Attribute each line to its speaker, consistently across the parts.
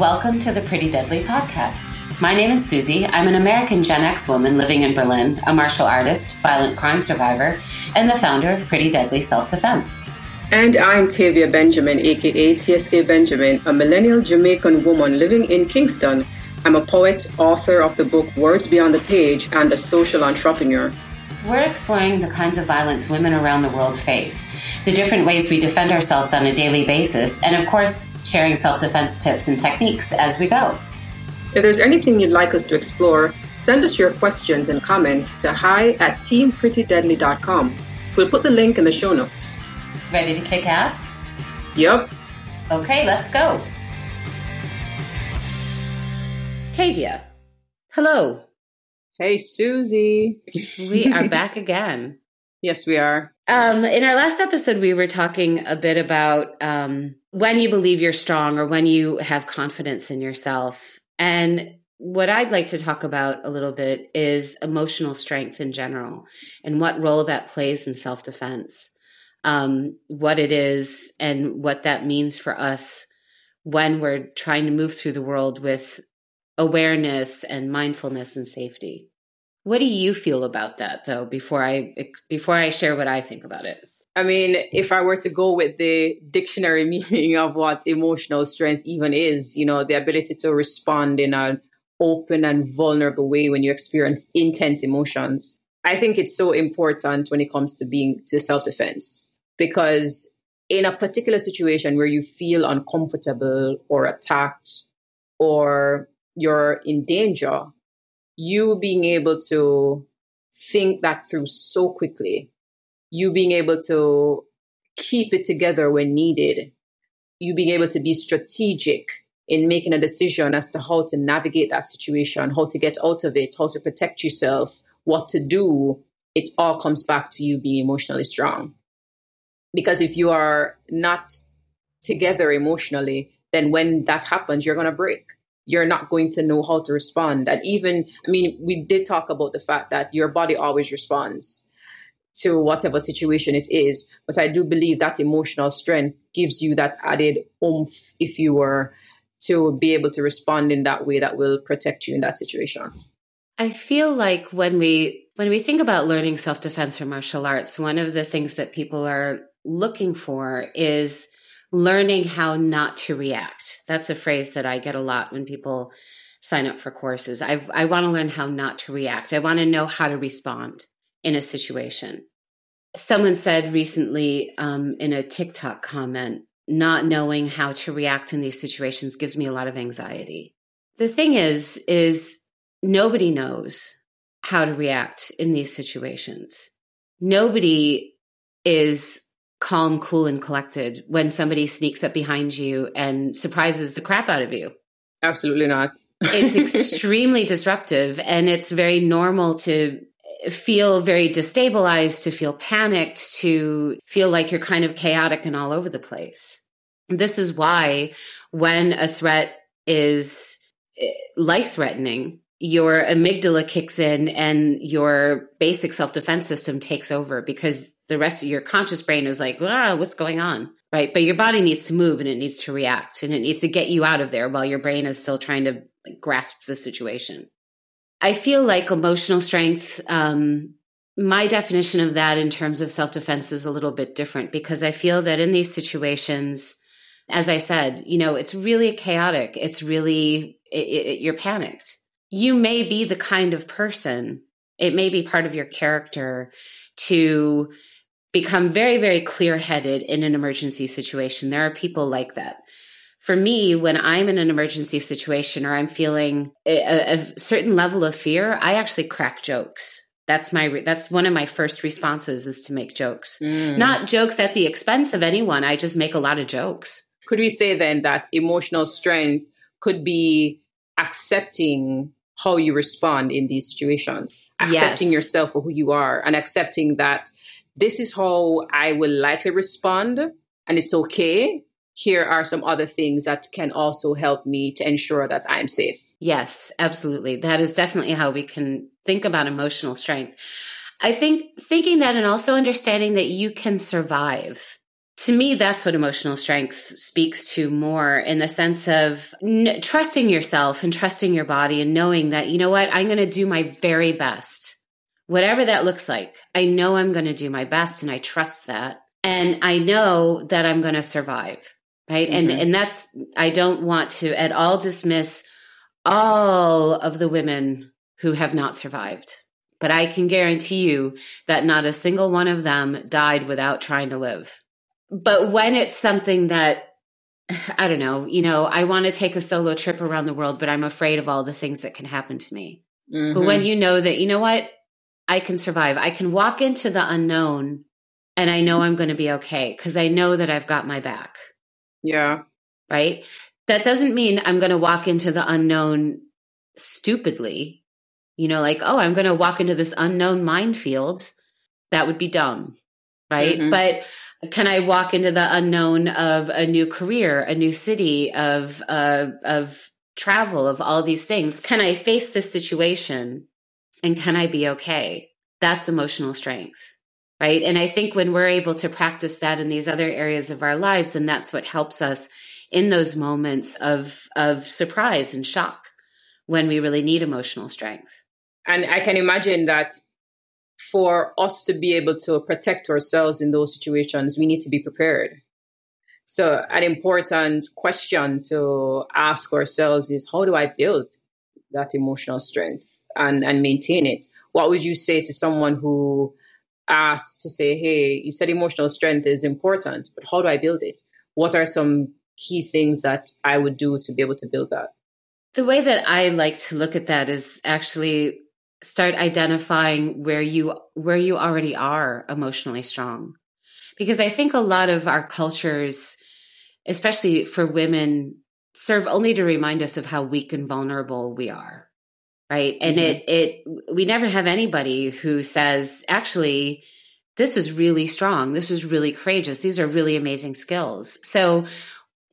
Speaker 1: Welcome to the Pretty Deadly podcast. My name is Susie. I'm an American Gen X woman living in Berlin, a martial artist, violent crime survivor, and the founder of Pretty Deadly Self Defense.
Speaker 2: And I'm Tavia Benjamin, aka TSK Benjamin, a millennial Jamaican woman living in Kingston. I'm a poet, author of the book Words Beyond the Page, and a social entrepreneur.
Speaker 1: We're exploring the kinds of violence women around the world face, the different ways we defend ourselves on a daily basis, and of course, sharing self defense tips and techniques as we go.
Speaker 2: If there's anything you'd like us to explore, send us your questions and comments to hi at teamprettydeadly.com. We'll put the link in the show notes.
Speaker 1: Ready to kick ass?
Speaker 2: Yep.
Speaker 1: Okay, let's go. Tavia, hello.
Speaker 2: Hey, Susie.
Speaker 1: we are back again.
Speaker 2: Yes, we are.
Speaker 1: Um, in our last episode, we were talking a bit about um, when you believe you're strong or when you have confidence in yourself. And what I'd like to talk about a little bit is emotional strength in general and what role that plays in self defense, um, what it is, and what that means for us when we're trying to move through the world with awareness and mindfulness and safety. What do you feel about that though before I before I share what I think about it?
Speaker 2: I mean, if I were to go with the dictionary meaning of what emotional strength even is, you know, the ability to respond in an open and vulnerable way when you experience intense emotions. I think it's so important when it comes to being to self-defense because in a particular situation where you feel uncomfortable or attacked or you're in danger, you being able to think that through so quickly, you being able to keep it together when needed, you being able to be strategic in making a decision as to how to navigate that situation, how to get out of it, how to protect yourself, what to do, it all comes back to you being emotionally strong. Because if you are not together emotionally, then when that happens, you're going to break you're not going to know how to respond. And even, I mean, we did talk about the fact that your body always responds to whatever situation it is. But I do believe that emotional strength gives you that added oomph if you were to be able to respond in that way that will protect you in that situation.
Speaker 1: I feel like when we when we think about learning self-defense or martial arts, one of the things that people are looking for is learning how not to react. That's a phrase that I get a lot when people sign up for courses. I, I want to learn how not to react. I want to know how to respond in a situation. Someone said recently um, in a TikTok comment, not knowing how to react in these situations gives me a lot of anxiety. The thing is, is nobody knows how to react in these situations. Nobody is calm, cool, and collected when somebody sneaks up behind you and surprises the crap out of you.
Speaker 2: Absolutely not.
Speaker 1: it's extremely disruptive and it's very normal to feel very destabilized, to feel panicked, to feel like you're kind of chaotic and all over the place. This is why when a threat is eh, life threatening, your amygdala kicks in and your basic self defense system takes over because the rest of your conscious brain is like, ah, what's going on? Right. But your body needs to move and it needs to react and it needs to get you out of there while your brain is still trying to grasp the situation. I feel like emotional strength, um, my definition of that in terms of self defense is a little bit different because I feel that in these situations, as I said, you know, it's really chaotic. It's really, it, it, you're panicked. You may be the kind of person, it may be part of your character to become very, very clear headed in an emergency situation. There are people like that. For me, when I'm in an emergency situation or I'm feeling a, a certain level of fear, I actually crack jokes. That's my that's one of my first responses is to make jokes. Mm. Not jokes at the expense of anyone. I just make a lot of jokes.
Speaker 2: Could we say then that emotional strength could be accepting how you respond in these situations, accepting yes. yourself for who you are and accepting that this is how I will likely respond, and it's okay. Here are some other things that can also help me to ensure that I'm safe.
Speaker 1: Yes, absolutely. That is definitely how we can think about emotional strength. I think thinking that and also understanding that you can survive to me, that's what emotional strength speaks to more in the sense of n- trusting yourself and trusting your body and knowing that, you know what, I'm going to do my very best. Whatever that looks like, I know I'm going to do my best and I trust that. And I know that I'm going to survive. Right. Mm-hmm. And, and that's, I don't want to at all dismiss all of the women who have not survived. But I can guarantee you that not a single one of them died without trying to live. But when it's something that, I don't know, you know, I want to take a solo trip around the world, but I'm afraid of all the things that can happen to me. Mm-hmm. But when you know that, you know what, I can survive, I can walk into the unknown and I know I'm going to be okay because I know that I've got my back.
Speaker 2: Yeah.
Speaker 1: Right. That doesn't mean I'm going to walk into the unknown stupidly. You know, like, oh, I'm going to walk into this unknown minefield. That would be dumb. Right. Mm-hmm. But can I walk into the unknown of a new career, a new city, of uh, of travel, of all these things? Can I face this situation, and can I be okay? That's emotional strength, right? And I think when we're able to practice that in these other areas of our lives, then that's what helps us in those moments of of surprise and shock when we really need emotional strength.
Speaker 2: And I can imagine that for us to be able to protect ourselves in those situations, we need to be prepared. So, an important question to ask ourselves is how do I build that emotional strength and, and maintain it? What would you say to someone who asks to say, hey, you said emotional strength is important, but how do I build it? What are some key things that I would do to be able to build that?
Speaker 1: The way that I like to look at that is actually start identifying where you where you already are emotionally strong. Because i think a lot of our cultures especially for women serve only to remind us of how weak and vulnerable we are right? And mm-hmm. it it we never have anybody who says actually this was really strong. This was really courageous. These are really amazing skills. So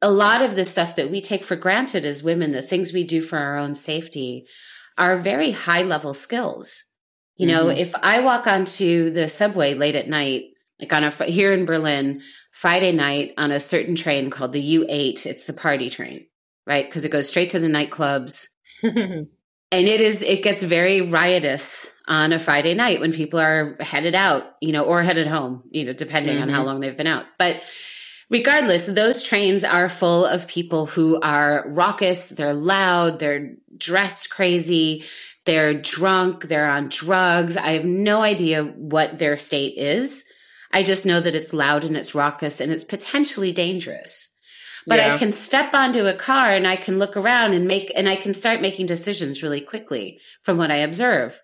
Speaker 1: a lot of the stuff that we take for granted as women the things we do for our own safety are very high level skills. You know, mm-hmm. if I walk onto the subway late at night, like on a, here in Berlin, Friday night on a certain train called the U8, it's the party train, right? Because it goes straight to the nightclubs. and it is, it gets very riotous on a Friday night when people are headed out, you know, or headed home, you know, depending mm-hmm. on how mm-hmm. long they've been out. But regardless, those trains are full of people who are raucous, they're loud, they're dressed crazy, they're drunk, they're on drugs. I have no idea what their state is. I just know that it's loud and it's raucous and it's potentially dangerous. But yeah. I can step onto a car and I can look around and make, and I can start making decisions really quickly from what I observe.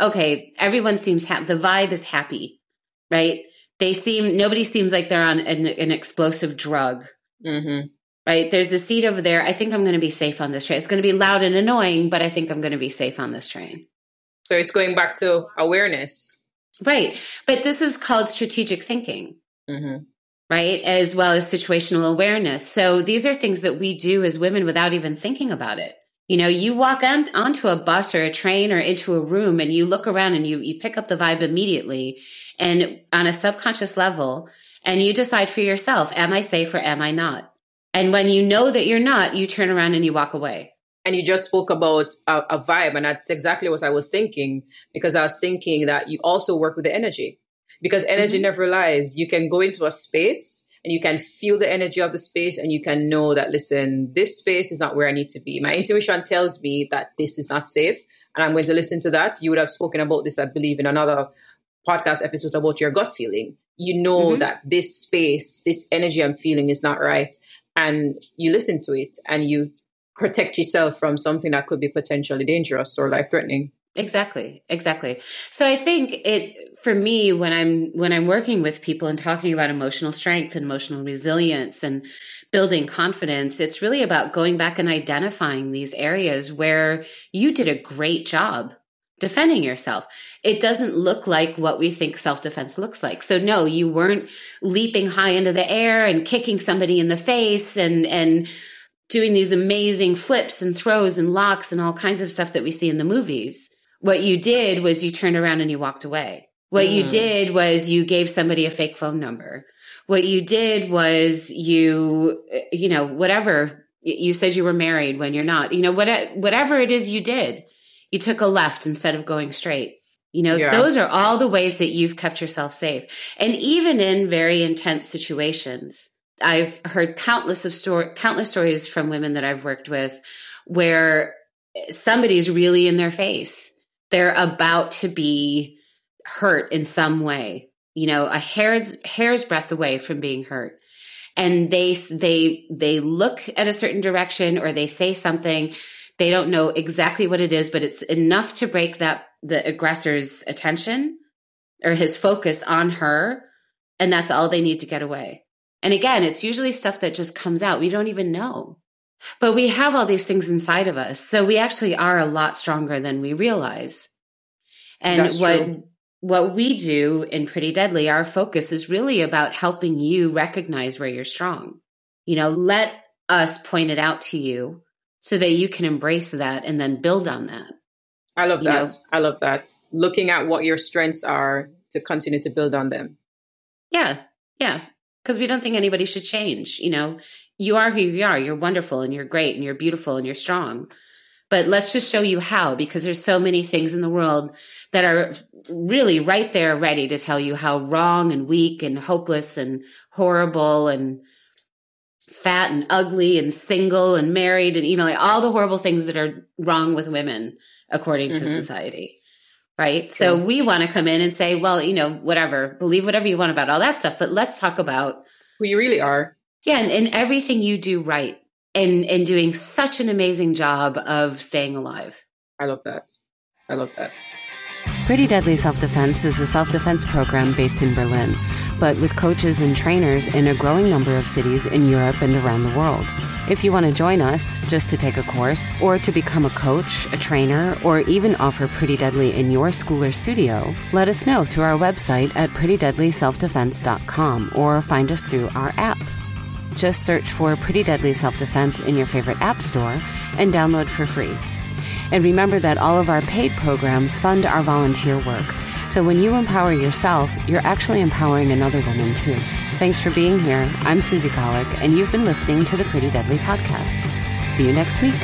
Speaker 1: Okay, everyone seems happy. The vibe is happy, right? They seem, nobody seems like they're on an, an explosive drug. Mm-hmm right? There's a seat over there. I think I'm going to be safe on this train. It's going to be loud and annoying, but I think I'm going to be safe on this train.
Speaker 2: So it's going back to awareness.
Speaker 1: Right. But this is called strategic thinking. Mm-hmm. Right. As well as situational awareness. So these are things that we do as women without even thinking about it. You know, you walk on, onto a bus or a train or into a room and you look around and you, you pick up the vibe immediately and on a subconscious level and you decide for yourself, am I safe or am I not? And when you know that you're not, you turn around and you walk away.
Speaker 2: And you just spoke about a, a, vibe, and that's exactly what I was thinking because I was thinking that you also work with the energy because energy mm-hmm. never lies. You can go into a space and you can feel the energy of the space, and you can know that, listen, this space is not where I need to be. My intuition tells me that this is not safe, and I'm going to listen to that. You would have spoken about this, I believe, in another podcast episode about your gut feeling. You know mm-hmm. that this space, this energy I'm feeling is not right and you listen to it and you protect yourself from something that could be potentially dangerous or life threatening
Speaker 1: exactly exactly so i think it for me when i'm when i'm working with people and talking about emotional strength and emotional resilience and building confidence it's really about going back and identifying these areas where you did a great job defending yourself. It doesn't look like what we think self defense looks like. So no, you weren't leaping high into the air and kicking somebody in the face and, and doing these amazing flips and throws and locks and all kinds of stuff that we see in the movies. What you did was you turned around and you walked away. What mm. you did was you gave somebody a fake phone number. What you did was you, you know, whatever you said you were married when you're not, you know, what, whatever it is you did, you took a left instead of going straight. You know, yeah. those are all the ways that you've kept yourself safe. And even in very intense situations, I've heard countless of story, countless stories from women that I've worked with where somebody's really in their face. They're about to be hurt in some way, you know, a hair's, hair's breadth away from being hurt. And they, they, they look at a certain direction or they say something. They don't know exactly what it is, but it's enough to break that, the aggressor's attention or his focus on her. And that's all they need to get away. And again, it's usually stuff that just comes out. We don't even know. But we have all these things inside of us. So we actually are a lot stronger than we realize. And That's what true. what we do in Pretty Deadly, our focus is really about helping you recognize where you're strong. You know, let us point it out to you so that you can embrace that and then build on that.
Speaker 2: I love you that. Know? I love that. Looking at what your strengths are to continue to build on them.
Speaker 1: Yeah. Yeah. Because we don't think anybody should change. You know, you are who you are. You're wonderful and you're great and you're beautiful and you're strong. But let's just show you how because there's so many things in the world that are really right there ready to tell you how wrong and weak and hopeless and horrible and fat and ugly and single and married and you know like all the horrible things that are wrong with women according mm-hmm. to society right True. so we want to come in and say well you know whatever believe whatever you want about all that stuff but let's talk about
Speaker 2: who you really are
Speaker 1: yeah, and, and everything you do right and and doing such an amazing job of staying alive.
Speaker 2: I love that. I love that.
Speaker 3: Pretty Deadly Self Defense is a self defense program based in Berlin, but with coaches and trainers in a growing number of cities in Europe and around the world. If you want to join us just to take a course, or to become a coach, a trainer, or even offer Pretty Deadly in your school or studio, let us know through our website at prettydeadlyselfdefense.com or find us through our app. Just search for Pretty Deadly Self Defense in your favorite app store and download for free. And remember that all of our paid programs fund our volunteer work. So when you empower yourself, you're actually empowering another woman too. Thanks for being here. I'm Susie Colic, and you've been listening to the Pretty Deadly Podcast. See you next week.